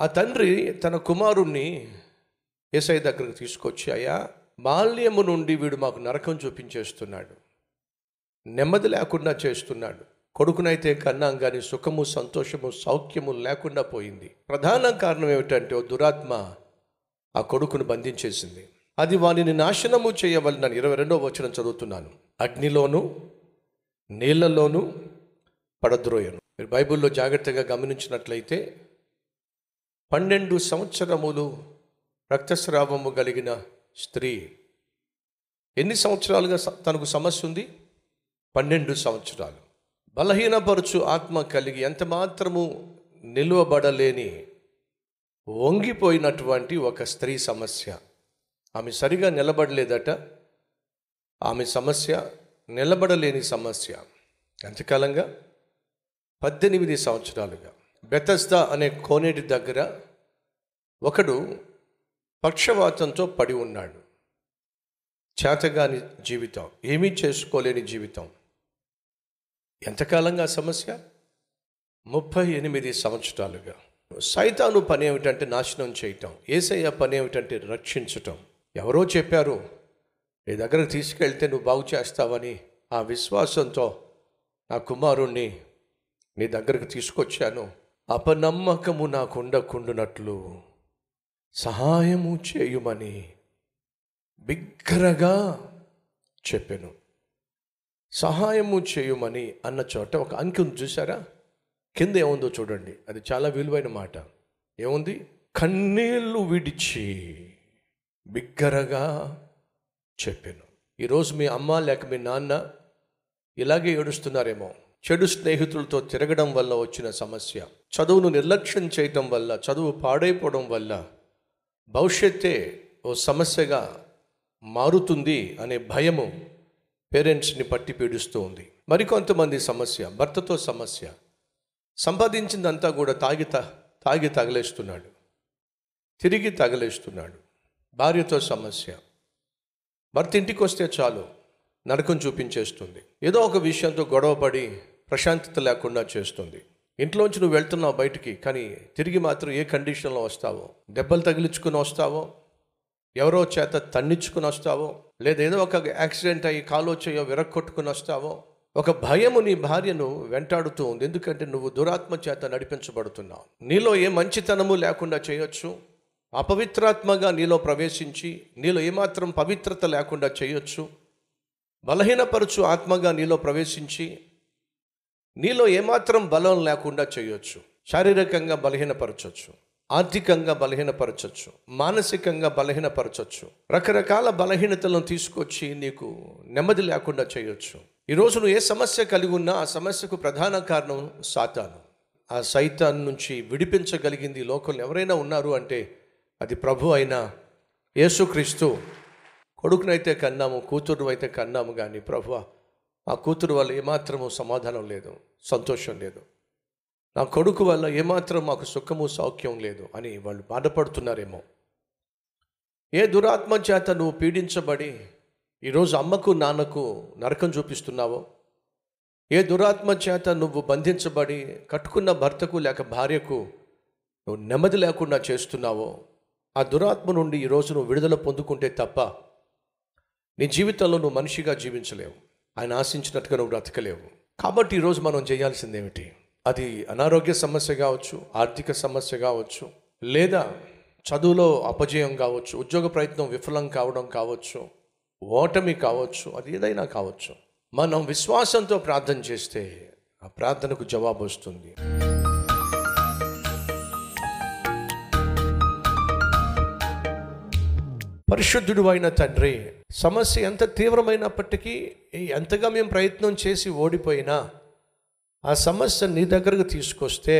ఆ తండ్రి తన కుమారుణ్ణి ఏసై దగ్గరకు తీసుకొచ్చి అయ్యా మాల్యము నుండి వీడు మాకు నరకం చూపించేస్తున్నాడు. నెమ్మది లేకుండా చేస్తున్నాడు. కొడుకునైతే కన్నాం కానీ సుఖము సంతోషము సౌఖ్యము లేకుండా పోయింది. ప్రధాన కారణం ఏమిటంటే ఓ దురాత్మ ఆ కొడుకును బంధించేసింది. అది వానిని నాశనము చేయవలనని ఇరవై రెండో వచనం చదువుతున్నాను. అగ్నిలోను నీళ్ళలోను పడద్రోయను. మీరు బైబిల్లో జాగ్రత్తగా గమనించినట్లయితే పన్నెండు సంవత్సరములు రక్తస్రావము కలిగిన స్త్రీ. ఎన్ని సంవత్సరాలుగా తనకు సమస్య ఉంది? పన్నెండు సంవత్సరాలు. బలహీనపరుచు ఆత్మ కలిగి ఎంత మాత్రము నిలువబడలేని వంగిపోయినటువంటి ఒక స్త్రీ సమస్య. ఆమె సరిగా నిలబడలేదట. ఆమె సమస్య నిలబడలేని సమస్య. ఎంతకాలంగా పద్దెనిమిది సంవత్సరాలుగా. బెతస్దా అనే కోనేటి దగ్గర ఒకడు పక్షవాతంతో పడి ఉన్నాడు. చేతగాని జీవితం ఏమీ చేసుకోలేని జీవితం. ఎంతకాలంగా సమస్య? ముప్పై ఎనిమిది సంవత్సరాలుగా. సైతాను పని ఏమిటంటే నాశనం చేయటం ఏసయ్య పని ఏమిటంటే రక్షించటం. ఎవరో చెప్పారు నీ దగ్గర తీసుకెళ్తే నువ్వు బాగు చేస్తావని ఆ విశ్వాసంతో నా కుమారుణ్ణి నీ దగ్గరకు తీసుకొచ్చాను. అపనమ్మకము నాకు ఉండకుండునట్లు సహాయము చేయుమని బిగ్గరగా చెప్పాను. సహాయము చేయుమని అన్న చోట ఒక అంకెం ఉంది చూసారా కింద ఏముందో చూడండి. అది చాలా విలువైన మాట. ఏముంది? కన్నీళ్ళు విడిచి బిగ్గరగా చెప్పాను. ఈరోజు మీ అమ్మ లేక మీ నాన్న ఇలాగే ఏడుస్తున్నారేమో. చెడు స్నేహితులతో తిరగడం వల్ల వచ్చిన సమస్య చదువును నిర్లక్ష్యం చేయటం వల్ల చదువు పాడైపోవడం వల్ల భవిష్యత్తే ఓ సమస్యగా మారుతుంది అనే భయము పేరెంట్స్ని పట్టి పీడిస్తూ ఉంది. మరికొంతమంది సమస్య భర్తతో సమస్య. సంపాదించిందంతా కూడా తాగి తాగి తగలేస్తున్నాడు. తిరిగి తగలేస్తున్నాడు. భార్యతో సమస్య. భర్త ఇంటికి వస్తే చాలు నరకం చూపించేస్తుంది. ఏదో ఒక విషయంతో గొడవపడి ప్రశాంతత లేకుండా చేస్తుంది. ఇంట్లోంచి నువ్వు వెళ్తున్నావు బయటికి కానీ తిరిగి మాత్రం ఏ కండిషన్లో వస్తావో? దెబ్బలు తగిలించుకుని వస్తావో? ఎవరో చేత తన్నించుకుని వస్తావో? లేదా ఏదో ఒక యాక్సిడెంట్ అయ్యి కాలో చేయో విరక్కొట్టుకుని వస్తావో? ఒక భయము నీ భార్యను వెంటాడుతూ ఉంది. ఎందుకంటే నువ్వు దురాత్మ చేత నడిపించబడుతున్నావు. నీలో ఏ మంచితనము లేకుండా చేయొచ్చు? అపవిత్రాత్మగా నీలో ప్రవేశించి నీలో ఏమాత్రం పవిత్రత లేకుండా చేయొచ్చు? బలహీనపరచు ఆత్మగా నీలో ప్రవేశించి నీలో ఏమాత్రం బలం లేకుండా చేయొచ్చు. శారీరకంగా బలహీనపరచవచ్చు ఆర్థికంగా బలహీనపరచవచ్చు మానసికంగా బలహీనపరచవచ్చు రకరకాల బలహీనతలను తీసుకొచ్చి నీకు నెమ్మది లేకుండా చేయొచ్చు. ఈరోజు నువ్వు ఏ సమస్య కలిగి ఉన్నా ఆ సమస్యకు ప్రధాన కారణం సాతాను. ఆ సైతాన్ నుంచి విడిపించగలిగింది ఈ లోకంలో ఎవరైనా ఉన్నారు అంటే అది ప్రభు అయిన యేసుక్రీస్తు. కొడుకునైతే కన్నాము కూతురు అయితే కన్నాము కానీ ప్రభు ఆ కూతురు వల్ల ఏమాత్రము సమాధానం లేదు సంతోషం లేదు. నా కొడుకు వల్ల ఏమాత్రం మాకు సుఖము సౌఖ్యం లేదు అని వాళ్ళు బాధపడుతున్నారేమో. ఏ దురాత్మ చేత నువ్వు పీడించబడి ఈరోజు అమ్మకు నాన్నకు నరకం చూపిస్తున్నావో? ఏ దురాత్మ చేత నువ్వు బంధించబడి కట్టుకున్న భర్తకు లేక భార్యకు నువ్వు నెమ్మది లేకుండా చేస్తున్నావో? ఆ దురాత్మ నుండి ఈరోజు నువ్వు విడుదల పొందుకుంటే తప్ప నీ జీవితంలో నువ్వు మనిషిగా జీవించలేవు. ఆయన ఆశించినట్టుగా నువ్వు బ్రతకలేవు. కాబట్టి ఈరోజు మనం చేయాల్సింది ఏమిటి? అది అనారోగ్య సమస్య కావచ్చు ఆర్థిక సమస్య కావచ్చు లేదా చదువులో అపజయం కావచ్చు ఉద్యోగ ప్రయత్నం విఫలం కావడం కావచ్చు ఓటమి కావచ్చు అది ఏదైనా కావచ్చు. మనం విశ్వాసంతో ప్రార్థన చేస్తే ఆ ప్రార్థనకు జవాబు వస్తుంది. పరిశుద్ధుడు అయిన తండ్రి సమస్య ఎంత తీవ్రమైనప్పటికీ ఎంతగా మేము ప్రయత్నం చేసి ఓడిపోయినా ఆ సమస్య నీ దగ్గరకు తీసుకొస్తే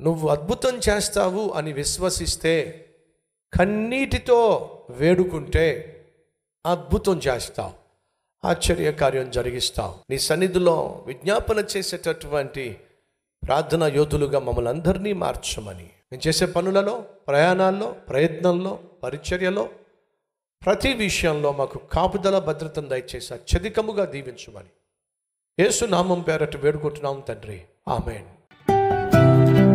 నువ్వు అద్భుతం చేస్తావు అని విశ్వసిస్తే కన్నీటితో వేడుకుంటే అద్భుతం చేస్తావు ఆశ్చర్యకార్యం జరిగిస్తావు. నీ సన్నిధిలో విజ్ఞాపన చేసేటటువంటి ప్రార్థన యోధులుగా మమ్మల్ని అందరినీ మార్చమని. నేను చేసే పనులలో ప్రయాణాల్లో ప్రయత్నంలో పరిచర్యలో ప్రతి విషయంలో మాకు కాపుదల భద్రతను దయచేసి అత్యధికముగా దీవించమని. యేసు నామం పేరట వేడుకుంటున్నాం తండ్రి. ఆమెన్.